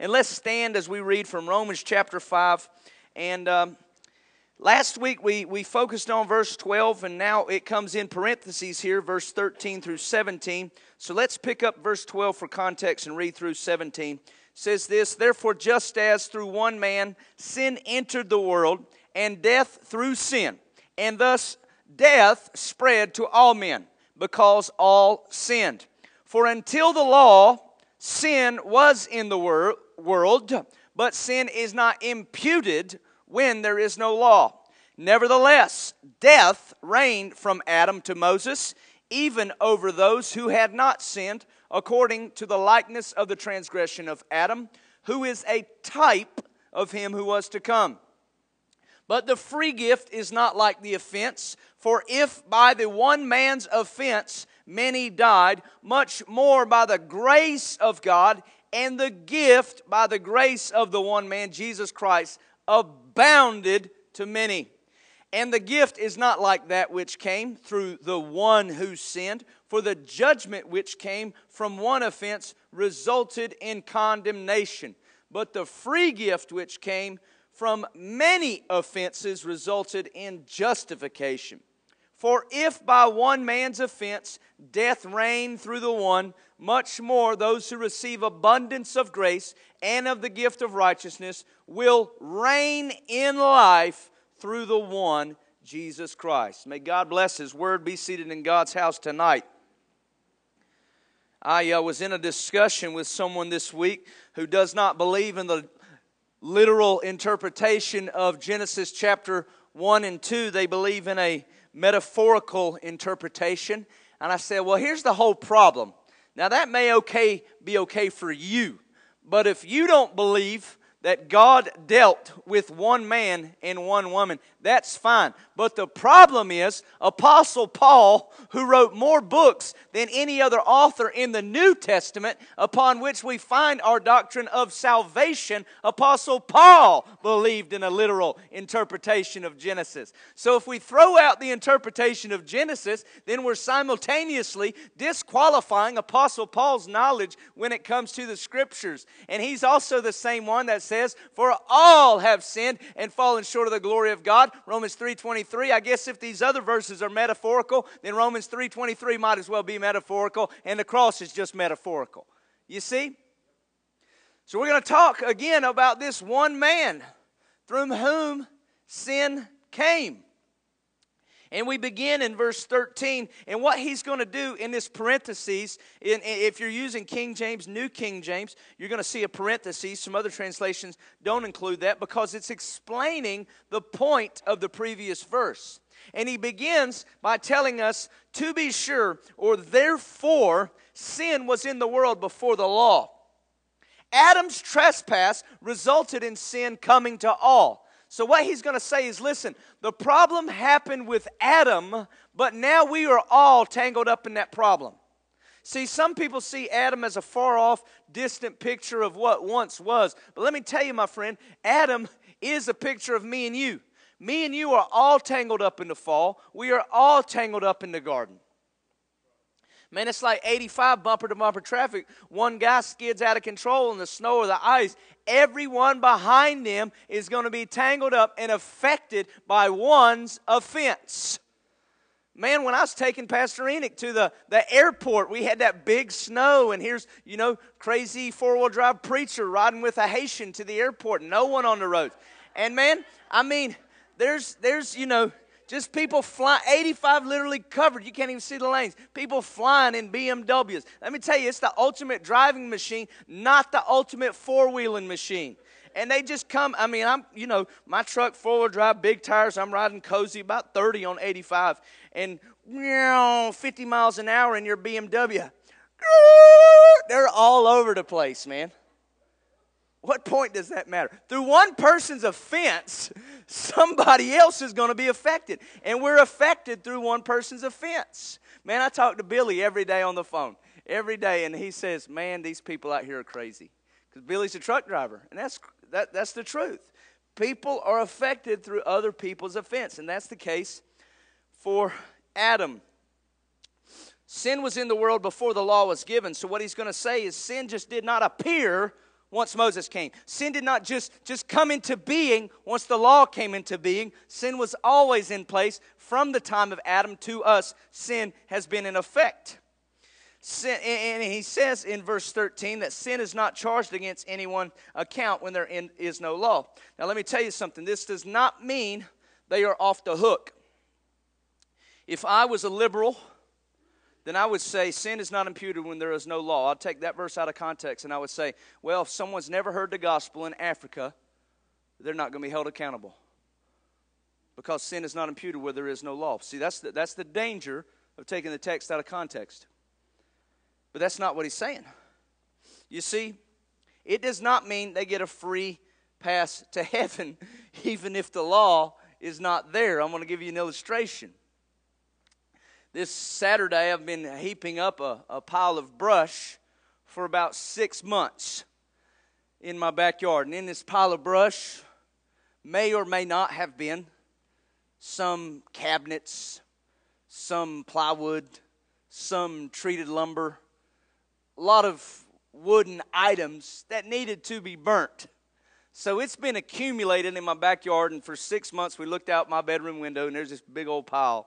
And let's stand as we read from Romans chapter 5. And um, last week we, we focused on verse 12, and now it comes in parentheses here, verse 13 through 17. So let's pick up verse 12 for context and read through 17. It says this Therefore, just as through one man sin entered the world, and death through sin, and thus death spread to all men, because all sinned. For until the law, sin was in the wor- world, but sin is not imputed when there is no law. Nevertheless, death reigned from Adam to Moses, even over those who had not sinned, according to the likeness of the transgression of Adam, who is a type of him who was to come. But the free gift is not like the offense, for if by the one man's offense many died, much more by the grace of God and the gift by the grace of the one man, Jesus Christ, abounded to many. And the gift is not like that which came through the one who sinned, for the judgment which came from one offense resulted in condemnation. But the free gift which came from many offenses resulted in justification. For if by one man's offense death reigned through the one, much more those who receive abundance of grace and of the gift of righteousness will reign in life through the one, Jesus Christ. May God bless His word. Be seated in God's house tonight. I uh, was in a discussion with someone this week who does not believe in the literal interpretation of Genesis chapter 1 and 2. They believe in a metaphorical interpretation. And I said, well, here's the whole problem. Now, that may okay be okay for you, but if you don't believe that God dealt with one man and one woman. That's fine. But the problem is, Apostle Paul, who wrote more books than any other author in the New Testament, upon which we find our doctrine of salvation, Apostle Paul believed in a literal interpretation of Genesis. So if we throw out the interpretation of Genesis, then we're simultaneously disqualifying Apostle Paul's knowledge when it comes to the Scriptures. And he's also the same one that says, For all have sinned and fallen short of the glory of God. Romans 3.23. I guess if these other verses are metaphorical, then Romans 3.23 might as well be metaphorical, and the cross is just metaphorical. You see? So we're going to talk again about this one man through whom sin came. And we begin in verse 13. And what he's going to do in this parentheses, in, if you're using King James, New King James, you're going to see a parenthesis. Some other translations don't include that because it's explaining the point of the previous verse. And he begins by telling us, to be sure, or therefore, sin was in the world before the law. Adam's trespass resulted in sin coming to all. So, what he's going to say is listen, the problem happened with Adam, but now we are all tangled up in that problem. See, some people see Adam as a far off, distant picture of what once was. But let me tell you, my friend, Adam is a picture of me and you. Me and you are all tangled up in the fall. We are all tangled up in the garden. Man, it's like 85 bumper to bumper traffic. One guy skids out of control in the snow or the ice. Everyone behind them is going to be tangled up and affected by one's offense. Man, when I was taking Pastor Enoch to the, the airport, we had that big snow, and here's, you know, crazy four wheel drive preacher riding with a Haitian to the airport, no one on the road. And man, I mean, there's, there's, you know, just people flying, 85 literally covered. You can't even see the lanes. People flying in BMWs. Let me tell you, it's the ultimate driving machine, not the ultimate four wheeling machine. And they just come. I mean, I'm, you know, my truck, four wheel drive, big tires. I'm riding cozy, about 30 on 85. And, you know, 50 miles an hour in your BMW. They're all over the place, man. What point does that matter? Through one person's offense, somebody else is going to be affected. And we're affected through one person's offense. Man, I talk to Billy every day on the phone, every day, and he says, Man, these people out here are crazy. Because Billy's a truck driver, and that's, that, that's the truth. People are affected through other people's offense, and that's the case for Adam. Sin was in the world before the law was given. So, what he's going to say is sin just did not appear once Moses came. Sin did not just, just come into being once the law came into being. Sin was always in place from the time of Adam to us. Sin has been in effect. Sin, and he says in verse 13 that sin is not charged against anyone account when there is no law. Now, let me tell you something. This does not mean they are off the hook. If I was a liberal, then I would say sin is not imputed when there is no law. I'd take that verse out of context and I would say, well, if someone's never heard the gospel in Africa, they're not going to be held accountable because sin is not imputed where there is no law. See, that's the, that's the danger of taking the text out of context. But that's not what he's saying. You see, it does not mean they get a free pass to heaven, even if the law is not there. I'm going to give you an illustration. This Saturday, I've been heaping up a, a pile of brush for about six months in my backyard. And in this pile of brush may or may not have been some cabinets, some plywood, some treated lumber, a lot of wooden items that needed to be burnt. So it's been accumulated in my backyard, and for six months we looked out my bedroom window, and there's this big old pile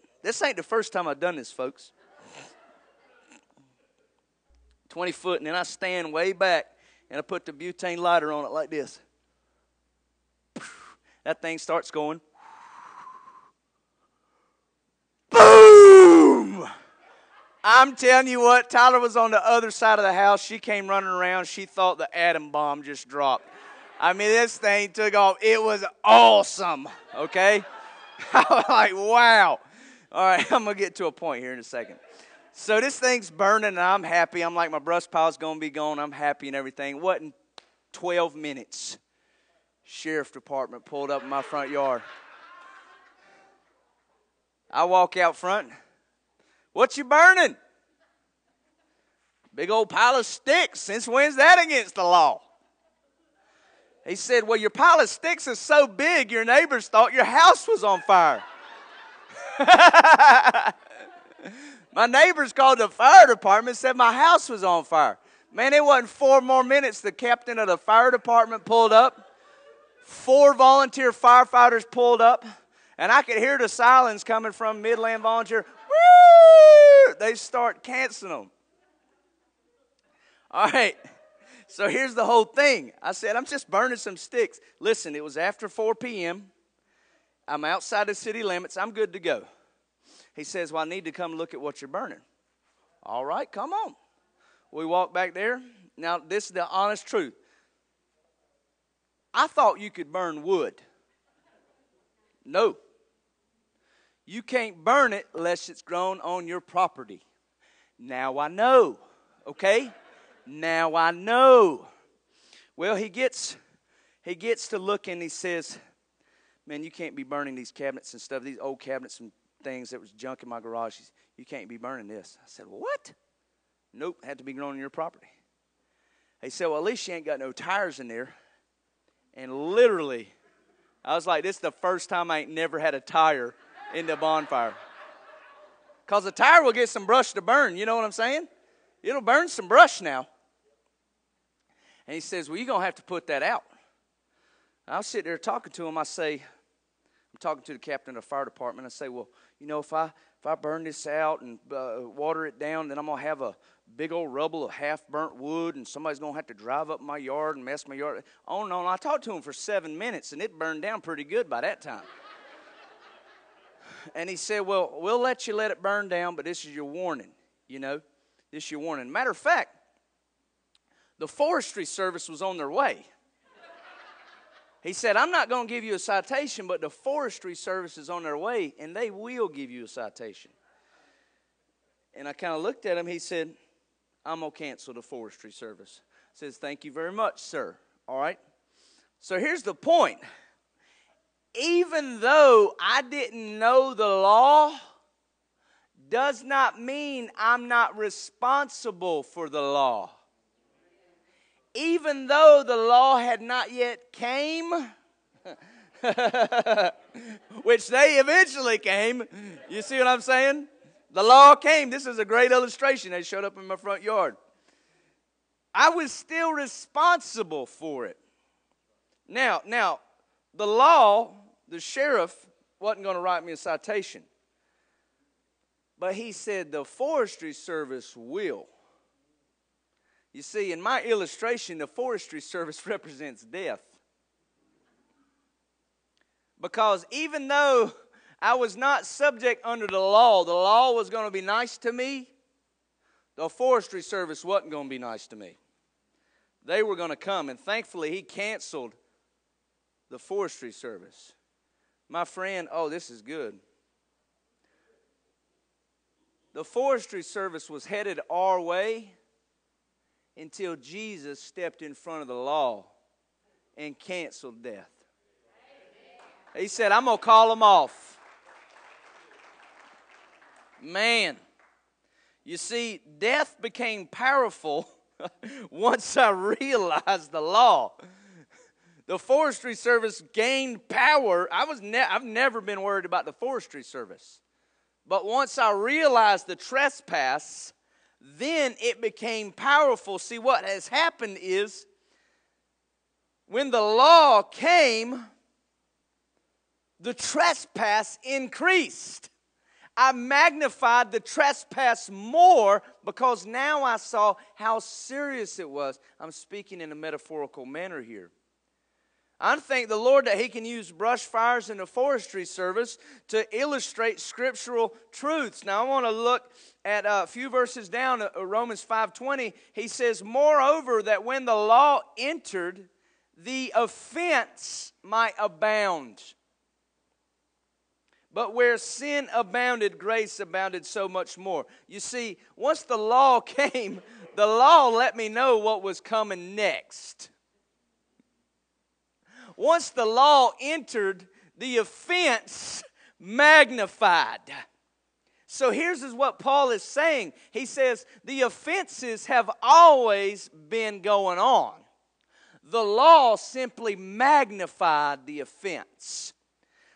this ain't the first time I've done this, folks. 20 foot, and then I stand way back and I put the butane lighter on it like this. That thing starts going. Boom! I'm telling you what, Tyler was on the other side of the house. She came running around. She thought the atom bomb just dropped. I mean, this thing took off. It was awesome, okay? I was like, wow. All right, I'm going to get to a point here in a second. So this thing's burning, and I'm happy. I'm like, my brush pile's going to be gone. I'm happy and everything. What in 12 minutes? Sheriff department pulled up in my front yard. I walk out front. What you burning? Big old pile of sticks. Since when's that against the law? He said, Well, your pile of sticks is so big, your neighbors thought your house was on fire. my neighbors called the fire department said my house was on fire. Man, it wasn't four more minutes. The captain of the fire department pulled up. Four volunteer firefighters pulled up. And I could hear the silence coming from Midland Volunteer. They start canceling them. All right. So here's the whole thing. I said, I'm just burning some sticks. Listen, it was after 4 p.m. I'm outside the city limits. I'm good to go. He says, Well, I need to come look at what you're burning. All right, come on. We walk back there. Now, this is the honest truth. I thought you could burn wood. No. You can't burn it unless it's grown on your property. Now I know. Okay? Now I know. Well, he gets he gets to look and he says, man, you can't be burning these cabinets and stuff, these old cabinets and things that was junk in my garage. You can't be burning this. I said, what? Nope, had to be grown on your property. He said, well, at least you ain't got no tires in there. And literally, I was like, this is the first time I ain't never had a tire in the bonfire. Because a tire will get some brush to burn. You know what I'm saying? It'll burn some brush now. And he says, well, you're going to have to put that out. I was sitting there talking to him. I say, I'm talking to the captain of the fire department. I say, well, you know, if I if I burn this out and uh, water it down, then I'm gonna have a big old rubble of half burnt wood, and somebody's gonna have to drive up my yard and mess my yard. On and on. I talked to him for seven minutes, and it burned down pretty good by that time. and he said, "Well, we'll let you let it burn down, but this is your warning. You know, this is your warning." Matter of fact, the forestry service was on their way. He said, I'm not going to give you a citation, but the forestry service is on their way and they will give you a citation. And I kind of looked at him. He said, I'm going to cancel the forestry service. Says, Thank you very much, sir. All right? So here's the point. Even though I didn't know the law, does not mean I'm not responsible for the law. Even though the law had not yet came, which they eventually came. You see what I'm saying? The law came. This is a great illustration. They showed up in my front yard. I was still responsible for it. Now, now, the law, the sheriff wasn't going to write me a citation. But he said the forestry service will. You see, in my illustration, the forestry service represents death. Because even though I was not subject under the law, the law was going to be nice to me, the forestry service wasn't going to be nice to me. They were going to come, and thankfully, he canceled the forestry service. My friend, oh, this is good. The forestry service was headed our way until Jesus stepped in front of the law and canceled death. He said, I'm going to call them off. Man, you see, death became powerful once I realized the law. The forestry service gained power. I was ne- I've never been worried about the forestry service. But once I realized the trespass, then it became powerful. See, what has happened is when the law came, the trespass increased. I magnified the trespass more because now I saw how serious it was. I'm speaking in a metaphorical manner here. I thank the Lord that He can use brush fires in the forestry service to illustrate scriptural truths. Now I want to look at a few verses down, uh, Romans 5:20. He says, "Moreover, that when the law entered, the offense might abound." But where sin abounded, grace abounded so much more. You see, once the law came, the law let me know what was coming next. Once the law entered, the offense magnified. So here's what Paul is saying. He says, The offenses have always been going on. The law simply magnified the offense.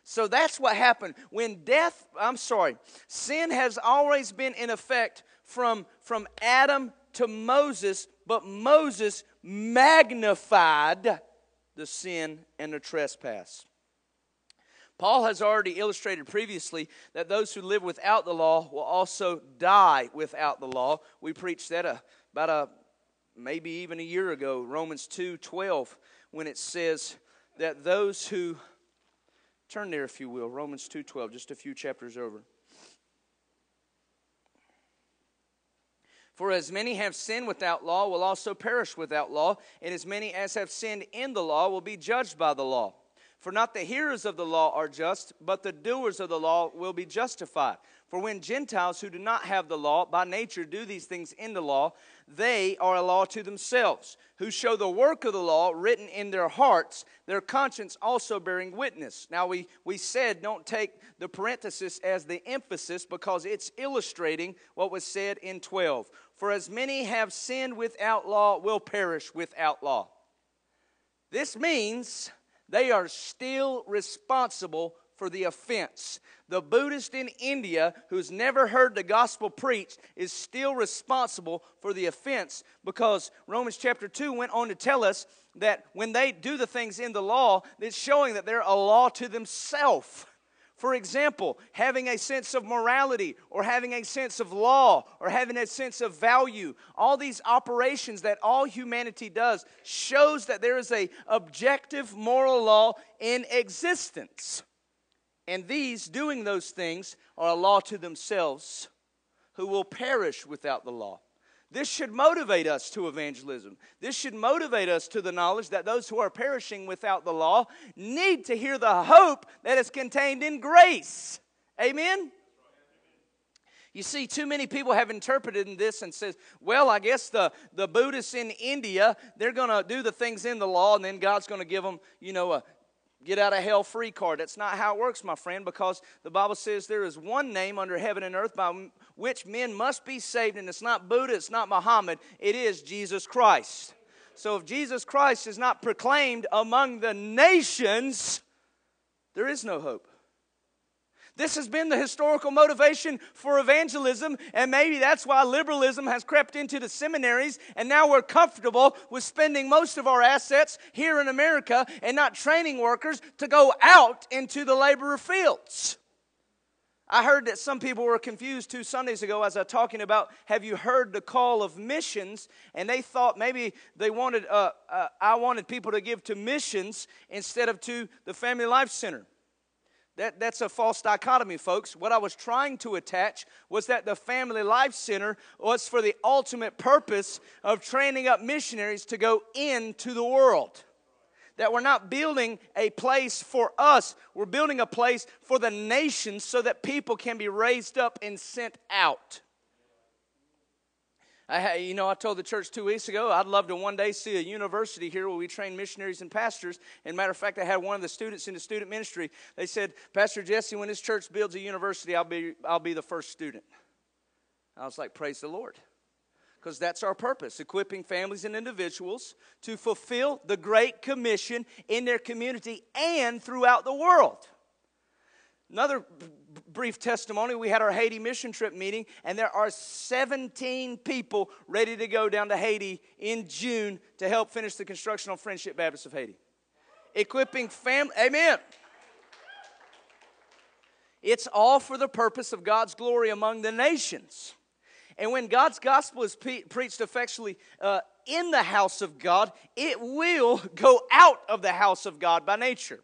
So that's what happened. When death, I'm sorry, sin has always been in effect from, from Adam to Moses, but Moses magnified the sin and the trespass. Paul has already illustrated previously that those who live without the law will also die without the law. We preached that about a maybe even a year ago, Romans 2 12, when it says that those who Turn there, if you will, Romans 2.12, just a few chapters over. For as many have sinned without law will also perish without law, and as many as have sinned in the law will be judged by the law. For not the hearers of the law are just, but the doers of the law will be justified. For when Gentiles who do not have the law by nature do these things in the law, they are a law to themselves, who show the work of the law written in their hearts, their conscience also bearing witness. Now, we, we said don't take the parenthesis as the emphasis because it's illustrating what was said in 12. For as many have sinned without law will perish without law. This means they are still responsible for the offense. The Buddhist in India who's never heard the gospel preached is still responsible for the offense because Romans chapter 2 went on to tell us that when they do the things in the law, it's showing that they're a law to themselves. For example, having a sense of morality or having a sense of law or having a sense of value, all these operations that all humanity does shows that there is a objective moral law in existence. And these doing those things are a law to themselves who will perish without the law. This should motivate us to evangelism. This should motivate us to the knowledge that those who are perishing without the law need to hear the hope that is contained in grace. Amen? You see, too many people have interpreted this and says, well, I guess the, the Buddhists in India, they're going to do the things in the law, and then God's going to give them, you know, a get out of hell free card. That's not how it works, my friend, because the Bible says there is one name under heaven and earth by which men must be saved, and it's not Buddha, it's not Muhammad, it is Jesus Christ. So if Jesus Christ is not proclaimed among the nations, there is no hope. This has been the historical motivation for evangelism, and maybe that's why liberalism has crept into the seminaries, and now we're comfortable with spending most of our assets here in America and not training workers to go out into the laborer fields. I heard that some people were confused two Sundays ago as I was talking about, have you heard the call of missions? And they thought maybe they wanted, uh, uh, I wanted people to give to missions instead of to the Family Life Center. That, that's a false dichotomy, folks. What I was trying to attach was that the Family Life Center was for the ultimate purpose of training up missionaries to go into the world. That we're not building a place for us, we're building a place for the nations so that people can be raised up and sent out. I, you know, I told the church two weeks ago I'd love to one day see a university here where we train missionaries and pastors. And matter of fact, I had one of the students in the student ministry. They said, Pastor Jesse, when this church builds a university, I'll be, I'll be the first student. I was like, Praise the Lord. Because that's our purpose, equipping families and individuals to fulfill the Great Commission in their community and throughout the world. Another brief testimony we had our Haiti mission trip meeting, and there are 17 people ready to go down to Haiti in June to help finish the construction on Friendship Baptist of Haiti. Equipping family, amen. It's all for the purpose of God's glory among the nations. And when God's gospel is pre- preached effectually uh, in the house of God, it will go out of the house of God by nature.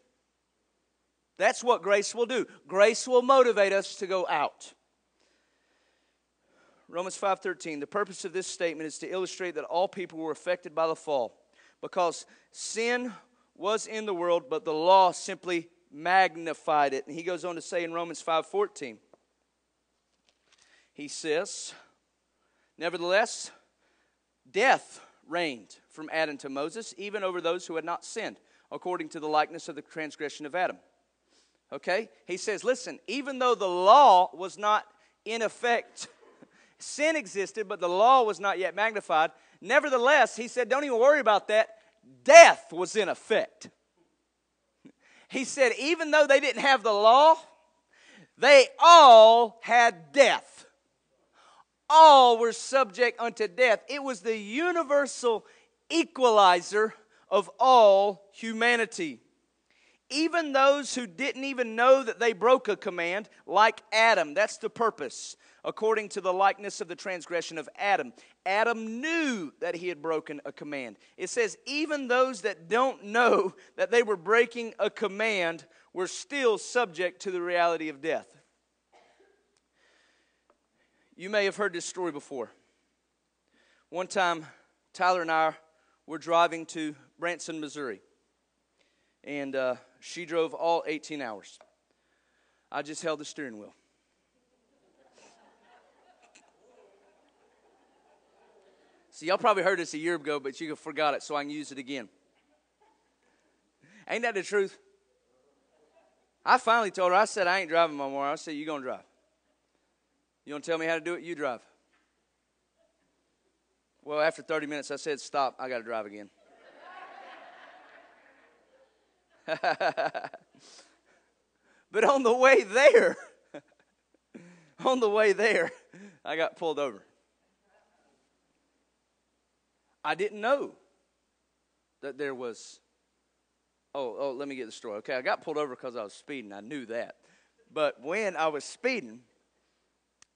That's what grace will do. Grace will motivate us to go out. Romans 5:13 The purpose of this statement is to illustrate that all people were affected by the fall because sin was in the world but the law simply magnified it. And he goes on to say in Romans 5:14 He says Nevertheless death reigned from Adam to Moses even over those who had not sinned according to the likeness of the transgression of Adam Okay? He says, listen, even though the law was not in effect, sin existed, but the law was not yet magnified. Nevertheless, he said, don't even worry about that. Death was in effect. He said, even though they didn't have the law, they all had death. All were subject unto death. It was the universal equalizer of all humanity even those who didn't even know that they broke a command, like Adam. That's the purpose, according to the likeness of the transgression of Adam. Adam knew that he had broken a command. It says, even those that don't know that they were breaking a command were still subject to the reality of death. You may have heard this story before. One time, Tyler and I were driving to Branson, Missouri. And uh, she drove all 18 hours. I just held the steering wheel. See, y'all probably heard this a year ago, but you forgot it, so I can use it again. Ain't that the truth? I finally told her, I said, I ain't driving no more. I said, you going to drive. You want to tell me how to do it? You drive. Well, after 30 minutes, I said, stop. I got to drive again. but on the way there, on the way there, I got pulled over. I didn't know that there was. Oh, oh, let me get the story. Okay, I got pulled over because I was speeding. I knew that. But when I was speeding,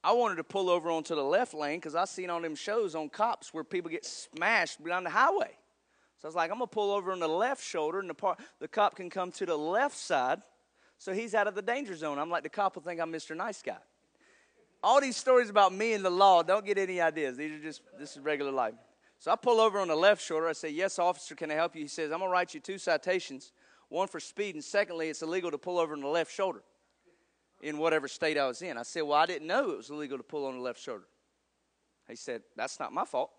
I wanted to pull over onto the left lane because I seen on them shows on cops where people get smashed down the highway. So I was like, I'm going to pull over on the left shoulder, and the, the cop can come to the left side, so he's out of the danger zone. I'm like, the cop will think I'm Mr. Nice Guy. All these stories about me and the law, don't get any ideas. These are just, this is regular life. So I pull over on the left shoulder. I say, Yes, officer, can I help you? He says, I'm going to write you two citations one for speed, and secondly, it's illegal to pull over on the left shoulder. in whatever state I was in. I said, Well, I didn't know it was illegal to pull on the left shoulder. He said, That's not my fault.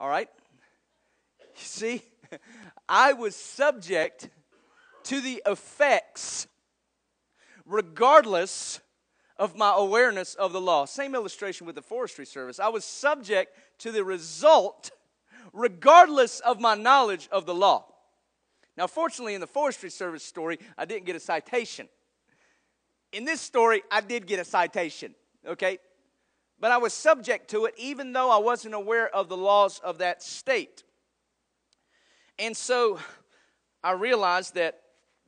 All right? You see, I was subject to the effects regardless of my awareness of the law. Same illustration with the forestry service. I was subject to the result regardless of my knowledge of the law. Now, fortunately, in the forestry service story, I didn't get a citation. In this story, I did get a citation, okay? But I was subject to it even though I wasn't aware of the laws of that state. And so I realized that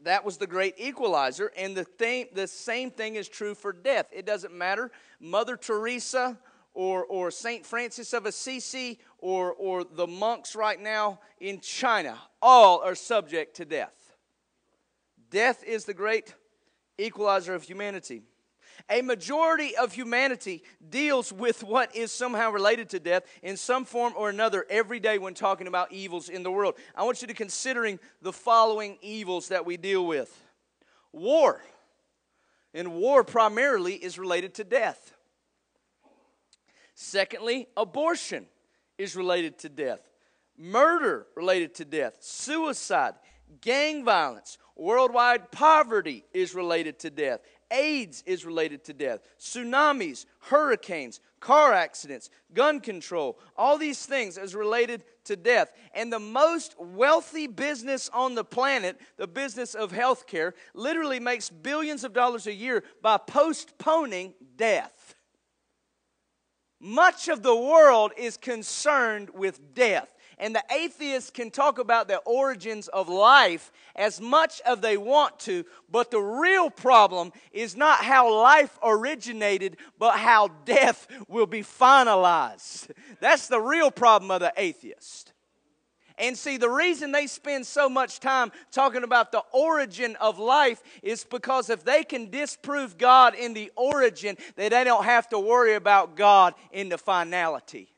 that was the great equalizer, and the, thing, the same thing is true for death. It doesn't matter. Mother Teresa or, or St. Francis of Assisi or, or the monks right now in China, all are subject to death. Death is the great equalizer of humanity. A majority of humanity deals with what is somehow related to death in some form or another every day when talking about evils in the world. I want you to considering the following evils that we deal with. War. And war primarily is related to death. Secondly, abortion is related to death. Murder related to death. Suicide, gang violence, worldwide poverty is related to death. AIDS is related to death. Tsunamis, hurricanes, car accidents, gun control, all these things is related to death. And the most wealthy business on the planet, the business of healthcare, literally makes billions of dollars a year by postponing death. Much of the world is concerned with death. And the atheists can talk about the origins of life as much as they want to, but the real problem is not how life originated, but how death will be finalized. That's the real problem of the atheist. And see, the reason they spend so much time talking about the origin of life is because if they can disprove God in the origin, then they don't have to worry about God in the finality.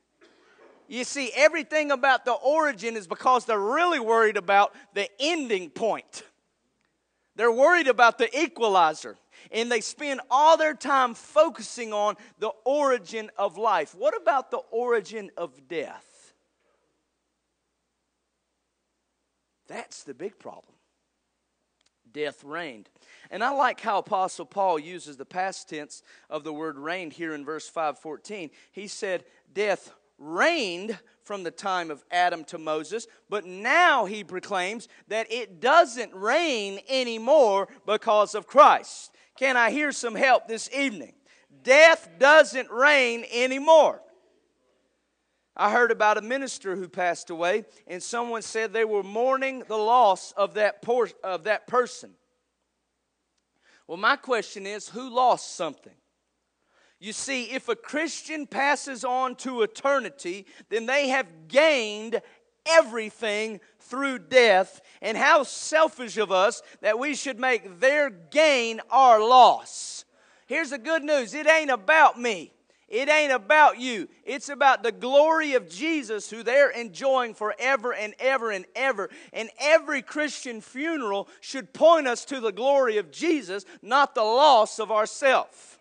You see, everything about the origin is because they're really worried about the ending point. They're worried about the equalizer. And they spend all their time focusing on the origin of life. What about the origin of death? That's the big problem. Death reigned. And I like how Apostle Paul uses the past tense of the word reigned here in verse 514. He said, Death reigned from the time of Adam to Moses, but now he proclaims that it doesn't reign anymore because of Christ. Can I hear some help this evening? Death doesn't reign anymore. I heard about a minister who passed away, and someone said they were mourning the loss of that, por- of that person. Well, my question is who lost something? You see, if a Christian passes on to eternity, then they have gained everything through death. And how selfish of us that we should make their gain our loss. Here's the good news it ain't about me. It ain't about you. It's about the glory of Jesus who they're enjoying forever and ever and ever. And every Christian funeral should point us to the glory of Jesus, not the loss of ourself.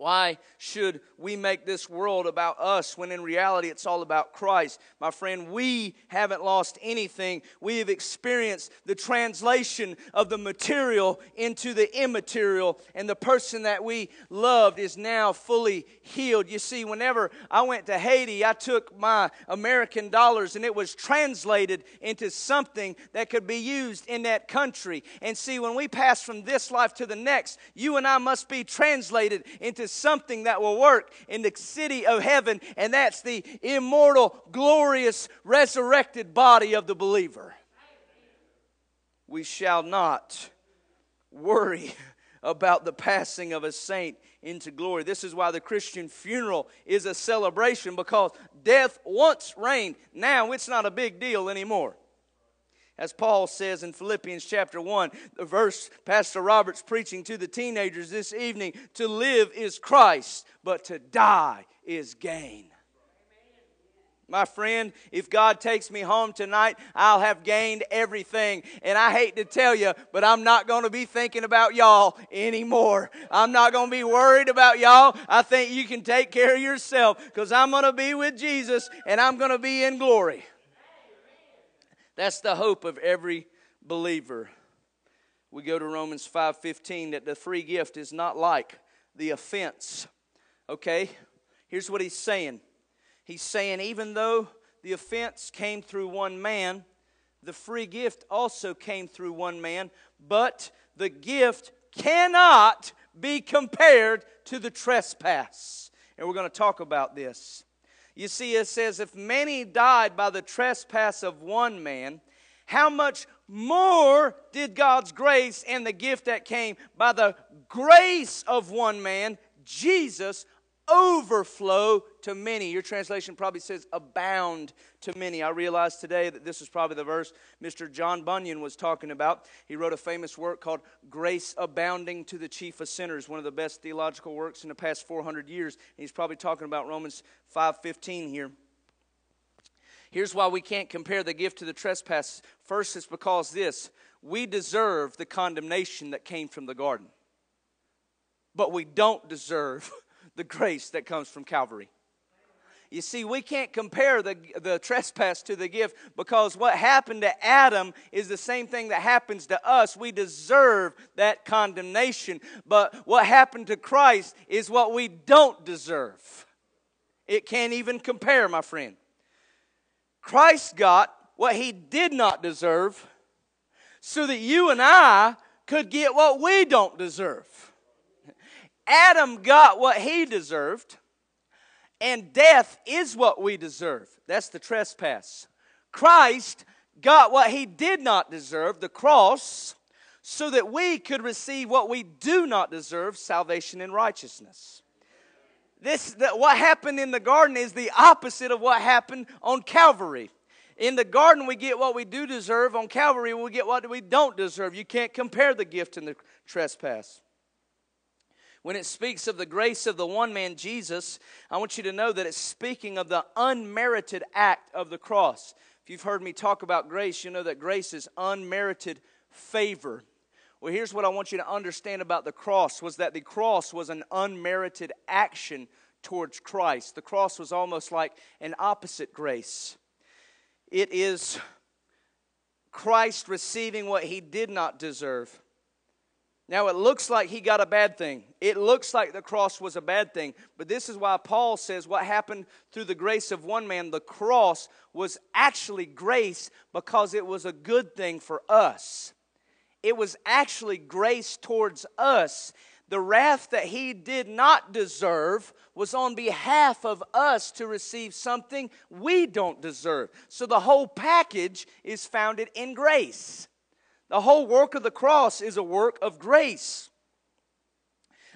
Why should we make this world about us when in reality it's all about Christ? My friend, we haven't lost anything. We have experienced the translation of the material into the immaterial, and the person that we loved is now fully healed. You see, whenever I went to Haiti, I took my American dollars and it was translated into something that could be used in that country. And see, when we pass from this life to the next, you and I must be translated into something that will in the city of heaven, and that's the immortal, glorious, resurrected body of the believer. We shall not worry about the passing of a saint into glory. This is why the Christian funeral is a celebration because death once reigned. Now it's not a big deal anymore. As Paul says in Philippians chapter 1, the verse Pastor Robert's preaching to the teenagers this evening to live is Christ, but to die is gain. my friend, if God takes me home tonight, I'll have gained everything. And I hate to tell you, but I'm not going to be thinking about y'all anymore. I'm not going to be worried about y'all. I think you can take care of yourself because I'm going to be with Jesus and I'm going to be in glory. That's the hope of every believer. We go to Romans 5:15 that the free gift is not like the offense. Okay? Here's what he's saying. He's saying, even though the offense came through one man, the free gift also came through one man, but the gift cannot be compared to the trespass. And we're going to talk about this. You see, it says, if many died by the trespass of one man, how much more did God's grace and the gift that came by the grace of one man, Jesus, overflow to many. Your translation probably says abound to many. I realized today that this is probably the verse Mr. John Bunyan was talking about. He wrote a famous work called Grace Abounding to the Chief of Sinners, one of the best theological works in the past 400 years. And he's probably talking about Romans 5:15 here. Here's why we can't compare the gift to the trespass. First, it's because this we deserve the condemnation that came from the garden, but we don't deserve the grace that comes from Calvary. You see, we can't compare the, the trespass to the gift because what happened to Adam is the same thing that happens to us. We deserve that condemnation. But what happened to Christ is what we don't deserve. It can't even compare, my friend. Christ got what he did not deserve so that you and I could get what we don't deserve. Adam got what he deserved, and death is what we deserve. That's the trespass. Christ got what he did not deserve, the cross, so that we could receive what we do not deserve salvation and righteousness. This, that what happened in the garden is the opposite of what happened on Calvary. In the garden, we get what we do deserve. On Calvary, we get what we don't deserve. You can't compare the gift and the trespass. When it speaks of the grace of the one man, Jesus, I want you to know that it's speaking of the unmerited act of the cross. If you've heard me talk about grace, you know that grace is unmerited favor. Well, here's what I want you to understand about the cross was that the cross was an unmerited action towards Christ. The cross was almost like an opposite grace. It is Christ receiving what he did not deserve. Now, it looks like he got a bad thing. It looks like the cross was a bad thing. But this is why Paul says what happened through the grace of one man, the cross, was actually grace because it was a good thing for us. It was actually grace towards us. The wrath that he did not deserve was on behalf of us to receive something we don't deserve. So the whole package is founded in grace. The whole work of the cross is a work of grace.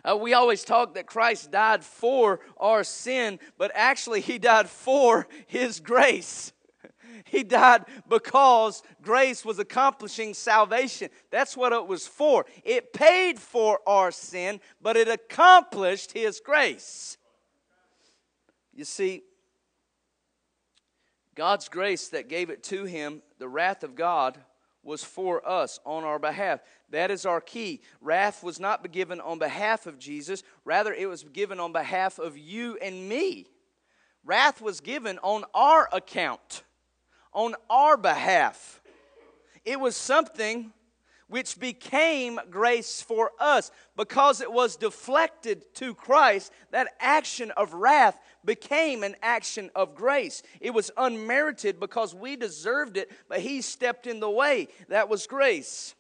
Uh, we always talk that Christ died for our sin, but actually, He died for His grace. He died because grace was accomplishing salvation. That's what it was for. It paid for our sin, but it accomplished His grace. You see, God's grace that gave it to Him, the wrath of God, was for us on our behalf. That is our key. Wrath was not given on behalf of Jesus, rather, it was given on behalf of you and me. Wrath was given on our account, on our behalf. It was something which became grace for us. Because it was deflected to Christ, that action of wrath became an action of grace. It was unmerited because we deserved it, but He stepped in the way. That was grace.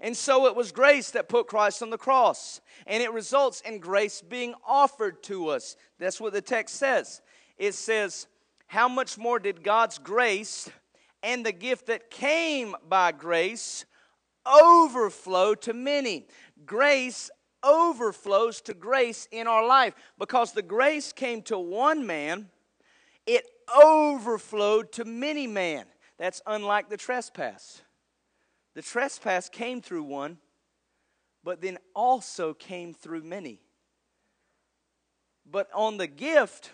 And so it was grace that put Christ on the cross. And it results in grace being offered to us. That's what the text says. It says, How much more did God's grace and the gift that came by grace overflow to many. Grace overflows to grace in our life because the grace came to one man, it overflowed to many men. That's unlike the trespass. The trespass came through one, but then also came through many. But on the gift,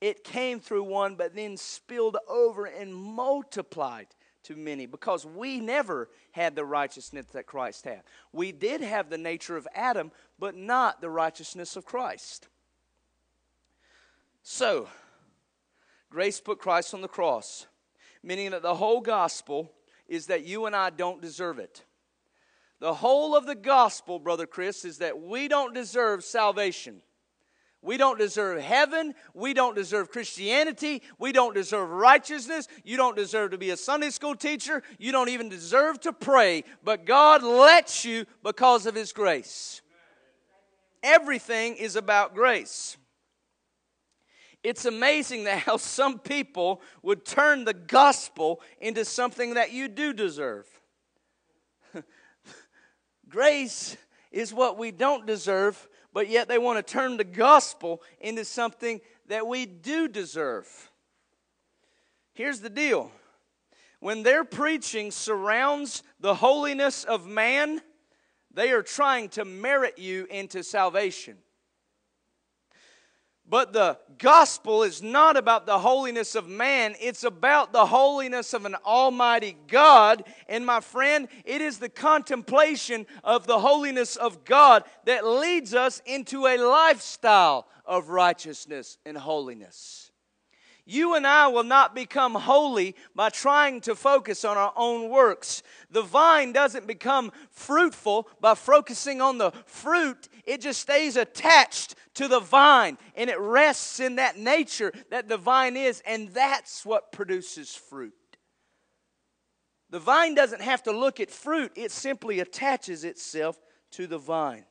It came through one, but then spilled over and multiplied to many because we never had the righteousness that Christ had. We did have the nature of Adam, but not the righteousness of Christ. So, grace put Christ on the cross, meaning that the whole gospel is that you and I don't deserve it. The whole of the gospel, Brother Chris, is that we don't deserve salvation. We don't deserve heaven. We don't deserve Christianity. We don't deserve righteousness. You don't deserve to be a Sunday school teacher. You don't even deserve to pray. But God lets you because of His grace. Everything is about grace. It's amazing that how some people would turn the gospel into something that you do deserve. grace is what we don't deserve but yet they want to turn the gospel into something that we do deserve. Here's the deal when their preaching surrounds the holiness of man, they are trying to merit you into salvation. But the gospel is not about the holiness of man, it's about the holiness of an almighty God. And my friend, it is the contemplation of the holiness of God that leads us into a lifestyle of righteousness and holiness. You and I will not become holy by trying to focus on our own works. The vine doesn't become fruitful by focusing on the fruit, it just stays attached to the vine and it rests in that nature that the vine is, and that's what produces fruit. The vine doesn't have to look at fruit, it simply attaches itself to the vine.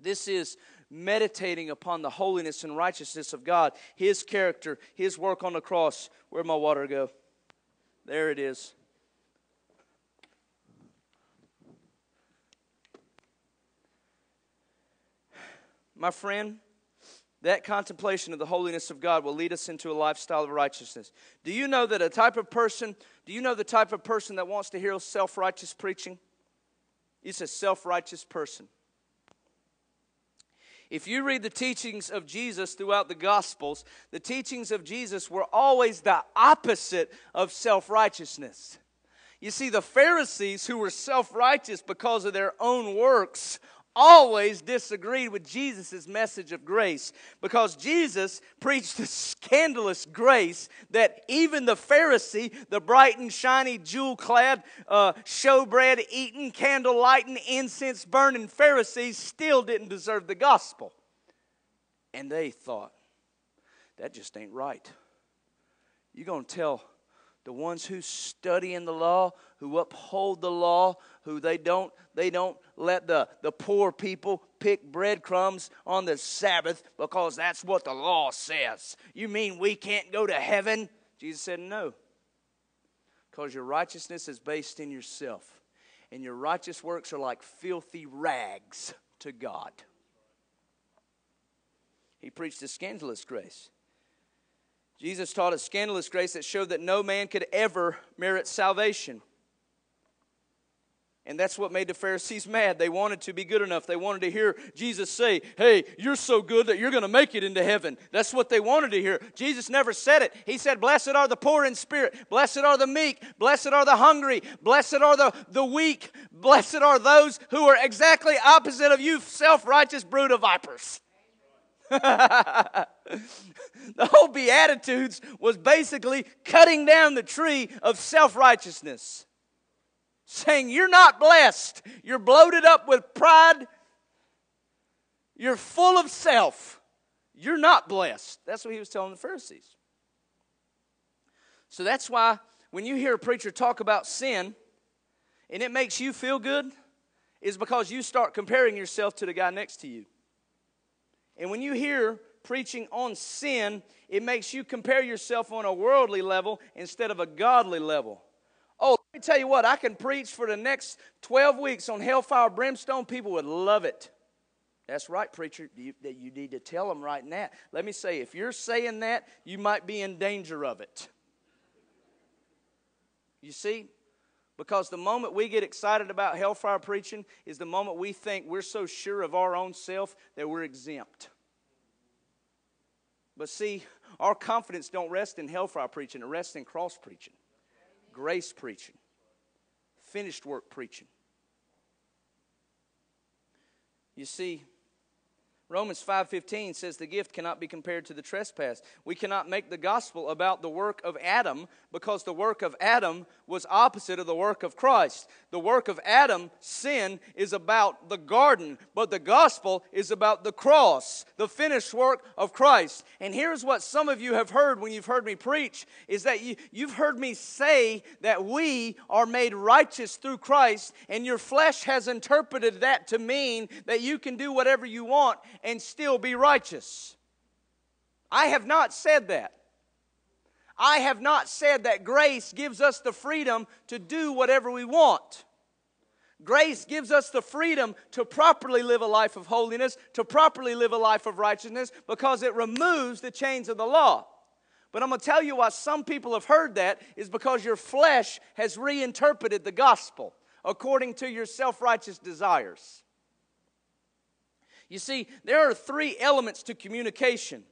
This is meditating upon the holiness and righteousness of God, His character, His work on the cross. Where'd my water go? There it is. My friend, that contemplation of the holiness of God will lead us into a lifestyle of righteousness. Do you know that a type of person, do you know the type of person that wants to hear self righteous preaching? It's a self righteous person. If you read the teachings of Jesus throughout the Gospels, the teachings of Jesus were always the opposite of self righteousness. You see, the Pharisees, who were self righteous because of their own works, always disagreed with Jesus' message of grace because Jesus preached a scandalous grace that even the Pharisee, the bright and shiny, jewel clad, uh, showbread eating, candle lighting, incense burning Pharisees still didn't deserve the gospel. And they thought, that just ain't right. You're going to tell the ones who study in the law, who uphold the law, who they don't they don't let the, the poor people pick breadcrumbs on the Sabbath because that's what the law says. You mean we can't go to heaven? Jesus said, No. Because your righteousness is based in yourself. And your righteous works are like filthy rags to God. He preached a scandalous grace. Jesus taught a scandalous grace that showed that no man could ever merit salvation. And that's what made the Pharisees mad. They wanted to be good enough. They wanted to hear Jesus say, Hey, you're so good that you're going to make it into heaven. That's what they wanted to hear. Jesus never said it. He said, Blessed are the poor in spirit. Blessed are the meek. Blessed are the hungry. Blessed are the, the weak. Blessed are those who are exactly opposite of you, self righteous brood of vipers. the whole Beatitudes was basically cutting down the tree of self righteousness, saying, You're not blessed. You're bloated up with pride. You're full of self. You're not blessed. That's what he was telling the Pharisees. So that's why when you hear a preacher talk about sin and it makes you feel good, is because you start comparing yourself to the guy next to you. And when you hear preaching on sin, it makes you compare yourself on a worldly level instead of a godly level. Oh, let me tell you what, I can preach for the next 12 weeks on hellfire brimstone. People would love it. That's right, preacher. You, that you need to tell them right now. Let me say, if you're saying that, you might be in danger of it. You see, because the moment we get excited about hellfire preaching is the moment we think we're so sure of our own self that we're exempt. But see, our confidence don't rest in hellfire preaching, it rests in cross preaching, grace preaching, finished work preaching. You see, Romans 5:15 says the gift cannot be compared to the trespass. We cannot make the gospel about the work of Adam because the work of Adam was opposite of the work of Christ. The work of Adam, sin, is about the garden, but the gospel is about the cross, the finished work of Christ. And here's what some of you have heard when you've heard me preach is that you, you've heard me say that we are made righteous through Christ, and your flesh has interpreted that to mean that you can do whatever you want and still be righteous. I have not said that. I have not said that grace gives us the freedom to do whatever we want. Grace gives us the freedom to properly live a life of holiness, to properly live a life of righteousness, because it removes the chains of the law. But I'm going to tell you why some people have heard that is because your flesh has reinterpreted the gospel according to your self righteous desires. You see, there are three elements to communication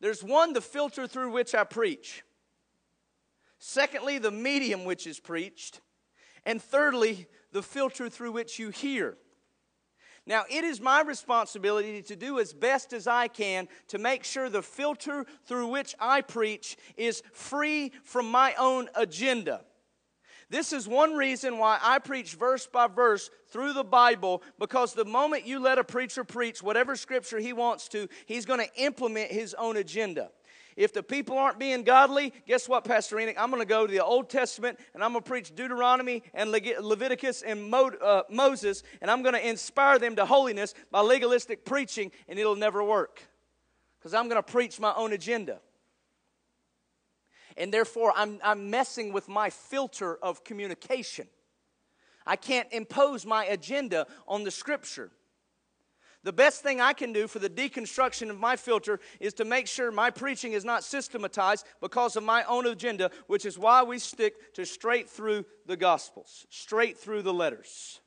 there's one, the filter through which I preach. Secondly, the medium which is preached. And thirdly, the filter through which you hear. Now, it is my responsibility to do as best as I can to make sure the filter through which I preach is free from my own agenda. This is one reason why I preach verse by verse through the Bible because the moment you let a preacher preach whatever scripture he wants to, he's going to implement his own agenda. If the people aren't being godly, guess what, Pastor Enoch? I'm going to go to the Old Testament and I'm going to preach Deuteronomy and Leviticus and Mo- uh, Moses, and I'm going to inspire them to holiness by legalistic preaching, and it'll never work because I'm going to preach my own agenda and therefore I'm, I'm messing with my filter of communication. I can't impose my agenda on the scripture. The best thing I can do for the deconstruction of my filter is to make sure my preaching is not systematized because of my own agenda, which is why we stick to straight through the Gospels, straight through the letters.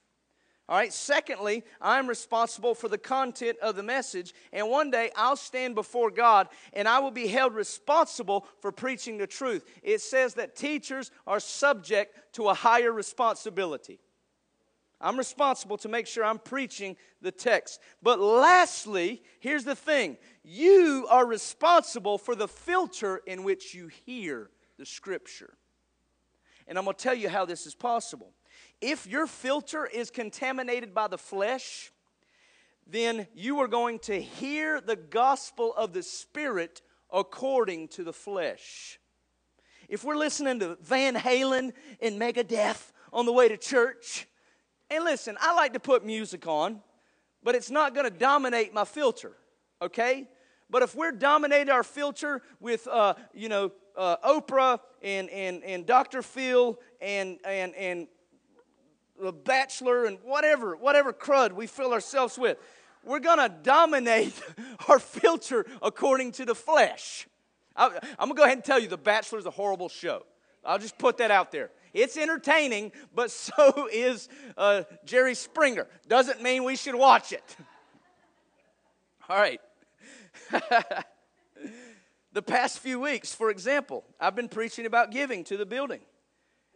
All right, secondly, I'm responsible for the content of the message, and one day I'll stand before God and I will be held responsible for preaching the truth. It says that teachers are subject to a higher responsibility. I'm responsible to make sure I'm preaching the text. But lastly, here's the thing you are responsible for the filter in which you hear the scripture. And I'm going to tell you how this is possible. If your filter is contaminated by the flesh, then you are going to hear the gospel of the Spirit according to the flesh. If we're listening to Van Halen and Megadeth on the way to church, and listen, I like to put music on, but it's not going to dominate my filter, okay? But if we're dominating our filter with, uh, you know, uh, Oprah and, and, and Dr. Phil and, and, and the bachelor and whatever, whatever crud we fill ourselves with. We're going to dominate our filter according to the flesh. I, am going to go ahead and tell you The Bachelor is a horrible show. I'll just put that out there. It's entertaining, but so is uh, Jerry Springer. Doesn't mean we should watch it. All right. the past few weeks, for example, I've been preaching about giving to the building.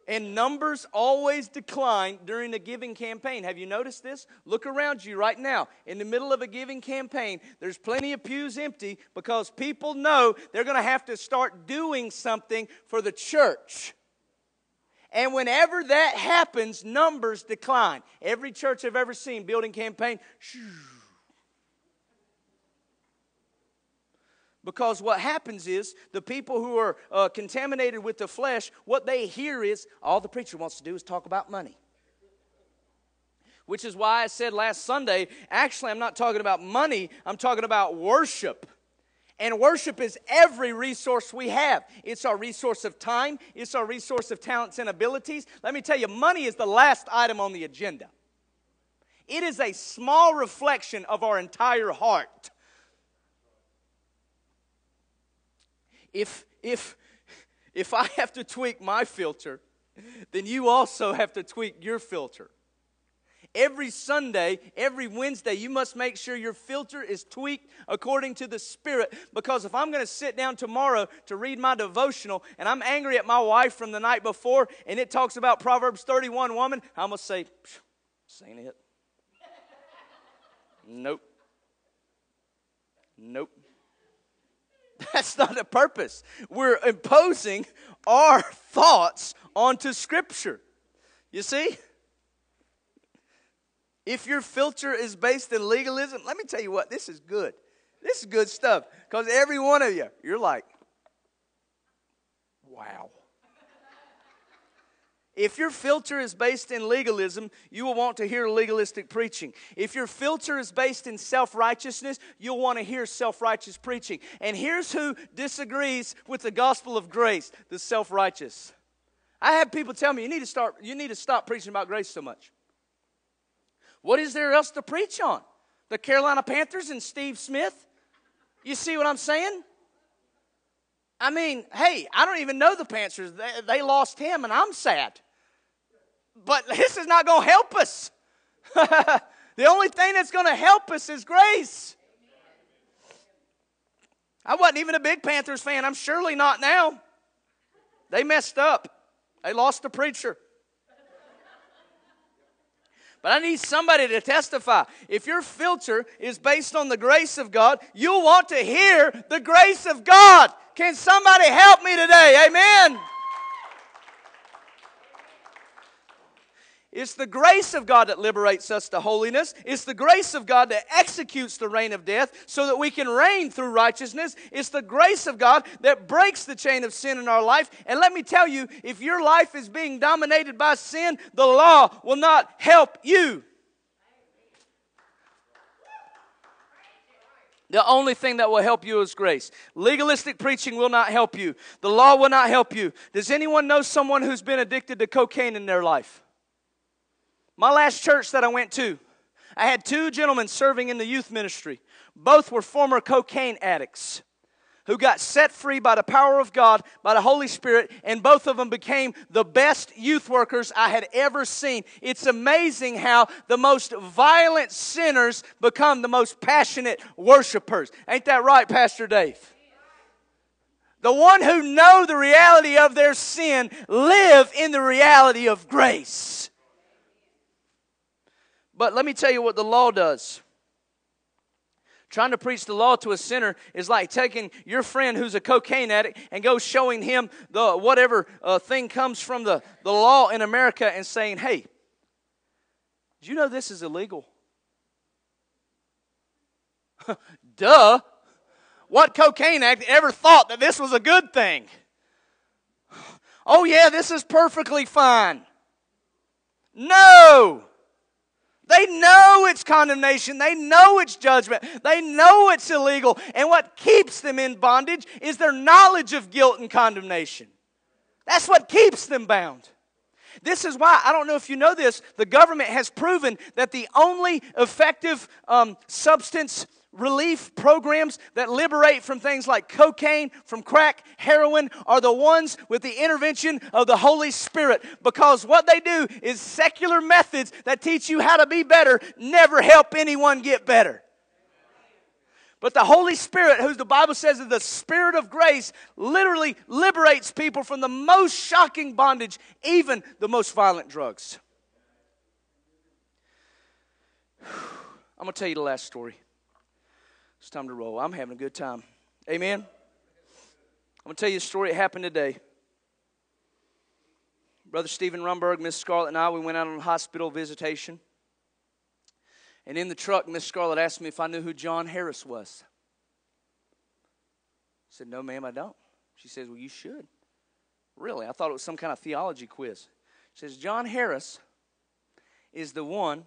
And numbers always decline during a giving campaign. Have you noticed this? Look around you right now. In the middle of a giving campaign, there's plenty of pews empty because people know they're going to have to start doing something for the church. And whenever that happens, numbers decline. Every church I've ever seen, building campaign, shoo, Because what happens is the people who are uh, contaminated with the flesh, what they hear is all the preacher wants to do is talk about money. Which is why I said last Sunday, actually, I'm not talking about money, I'm talking about worship. And worship is every resource we have. It's our resource of time, it's our resource of talents and abilities. Let me tell you, money is the last item on the agenda. It is a small reflection of our entire heart. If, if, if I have to tweak my filter, then you also have to tweak your filter. Every Sunday, every Wednesday, you must make sure your filter is tweaked according to the Spirit. Because if I'm going to sit down tomorrow to read my devotional and I'm angry at my wife from the night before and it talks about Proverbs 31 woman, I'm going to say, Seen it. Nope. Nope. That's not a purpose. We're imposing our thoughts onto Scripture. You see? If your filter is based in legalism, let me tell you what, this is good. This is good stuff. Because every one of you, you're like, wow. If your filter is based in legalism, you will want to hear legalistic preaching. If your filter is based in self righteousness, you'll want to hear self righteous preaching. And here's who disagrees with the gospel of grace the self righteous. I have people tell me you need to start you need to stop preaching about grace so much. What is there else to preach on? The Carolina Panthers and Steve Smith? You see what I'm saying? I mean, hey, I don't even know the Panthers. They, they lost him, and I'm sad. But this is not going to help us. the only thing that's going to help us is grace. I wasn't even a big Panthers fan. I'm surely not now. They messed up, they lost the preacher. But I need somebody to testify. If your filter is based on the grace of God, you'll want to hear the grace of God. Can somebody help me today? Amen. It's the grace of God that liberates us to holiness. It's the grace of God that executes the reign of death so that we can reign through righteousness. It's the grace of God that breaks the chain of sin in our life. And let me tell you, if your life is being dominated by sin, the law will not help you. The only thing that will help you is grace. Legalistic preaching will not help you. The law will not help you. Does anyone know someone who's been addicted to cocaine in their life? My last church that I went to, I had two gentlemen serving in the youth ministry. Both were former cocaine addicts who got set free by the power of God, by the Holy Spirit, and both of them became the best youth workers I had ever seen. It's amazing how the most violent sinners become the most passionate worshipers. Ain't that right, Pastor Dave? The one who know the reality of their sin live in the reality of grace. But let me tell you what the law does. Trying to preach the law to a sinner is like taking your friend who's a cocaine addict and go showing him the whatever uh, thing comes from the, the law in America and saying, hey, did you know this is illegal? Duh. What cocaine addict ever thought that this was a good thing? Oh, yeah, this is perfectly fine. No. They know it's condemnation. They know it's judgment. They know it's illegal. And what keeps them in bondage is their knowledge of guilt and condemnation. That's what keeps them bound. This is why, I don't know if you know this, the government has proven that the only effective um, substance relief programs that liberate from things like cocaine, from crack, heroin, are the ones with the intervention of the Holy Spirit. Because what they do is secular methods that teach you how to be better never help anyone get better. But the Holy Spirit, who the Bible says is the Spirit of grace, literally liberates people from the most shocking bondage, even the most violent drugs. I'm going to tell you the last story. It's time to roll. I'm having a good time. Amen. I'm going to tell you a story that happened today. Brother Stephen Rumberg, Miss Scarlett, and I, we went out on hospital visitation. And in the truck, Miss Scarlett asked me if I knew who John Harris was. I said, No, ma'am, I don't. She says, Well, you should. Really? I thought it was some kind of theology quiz. She says, John Harris is the one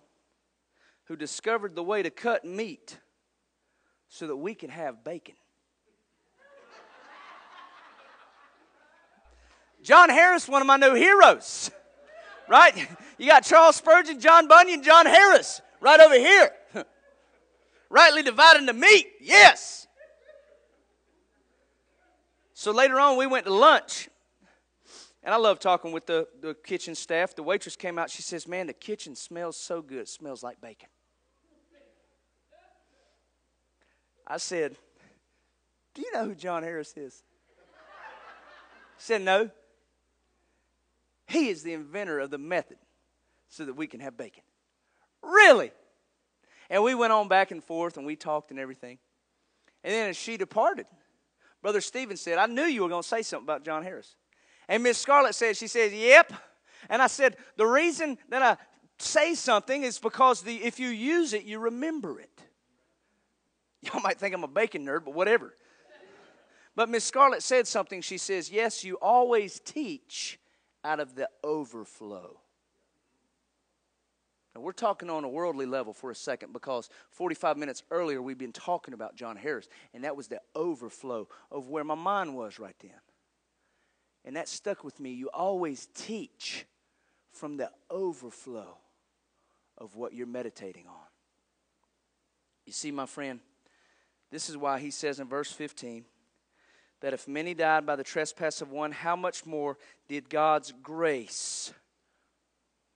who discovered the way to cut meat so that we can have bacon. John Harris, one of my new heroes, right? You got Charles Spurgeon, John Bunyan, John Harris, right over here. Rightly dividing the meat, yes. So later on, we went to lunch, And I love talking with the, the kitchen staff. The waitress came out. She says, Man, the kitchen smells so good. It smells like bacon. I said, Do you know who John Harris is? She said, No. He is the inventor of the method so that we can have bacon. Really? And we went on back and forth and we talked and everything. And then as she departed, Brother Stephen said, I knew you were going to say something about John Harris. And Miss Scarlett said, She says, Yep. And I said, The reason that I say something is because the, if you use it, you remember it. Y'all might think I'm a bacon nerd, but whatever. But Miss Scarlett said something. She says, Yes, you always teach out of the overflow. Now, we're talking on a worldly level for a second because 45 minutes earlier we've been talking about John Harris, and that was the overflow of where my mind was right then. And that stuck with me. You always teach from the overflow of what you're meditating on. You see, my friend, this is why he says in verse 15 that if many died by the trespass of one, how much more did God's grace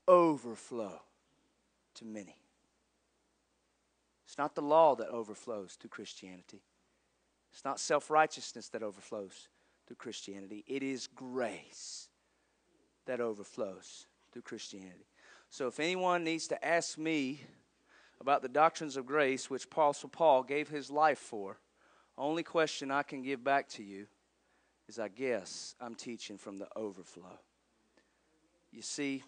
overflow to many? It's not the law that overflows to Christianity. It's not self righteousness that overflows through Christianity. It is grace that overflows through Christianity. So if anyone needs to ask me about the doctrines of grace, which Apostle Paul gave his life for, only question I can give back to you is I guess I'm teaching from the overflow. You see,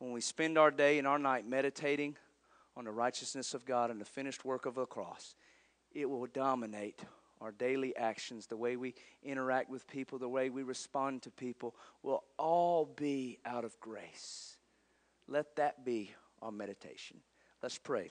when we spend our day and our night meditating on the righteousness of God and the finished work of the cross, it will dominate our daily actions, the way we interact with people, the way we respond to people, will all be out of grace. Let that be our meditation. Let's pray.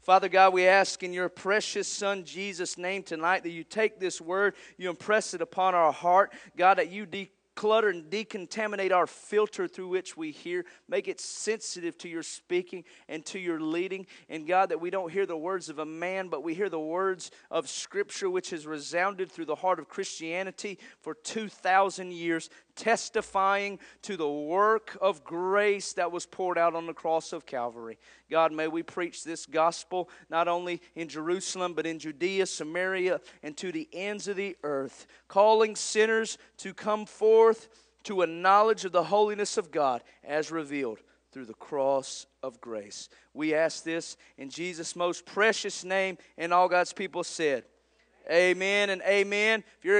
Father God, we ask in your precious Son Jesus' name tonight that you take this word, you impress it upon our heart. God, that you declutter and decontaminate our filter through which we hear. Make it sensitive to your speaking and to your leading. And God, that we don't hear the words of a man, but we hear the words of Scripture, which has resounded through the heart of Christianity for 2,000 years, testifying to the work of grace that was poured out on the cross of Calvary. God, may we preach this gospel not only in Jerusalem, but in Judea, Samaria, and to the ends of the earth, calling sinners to come forth to a knowledge of the holiness of God as revealed through the cross of grace. We ask this in Jesus' most precious name, and all God's people said, Amen and amen. If you're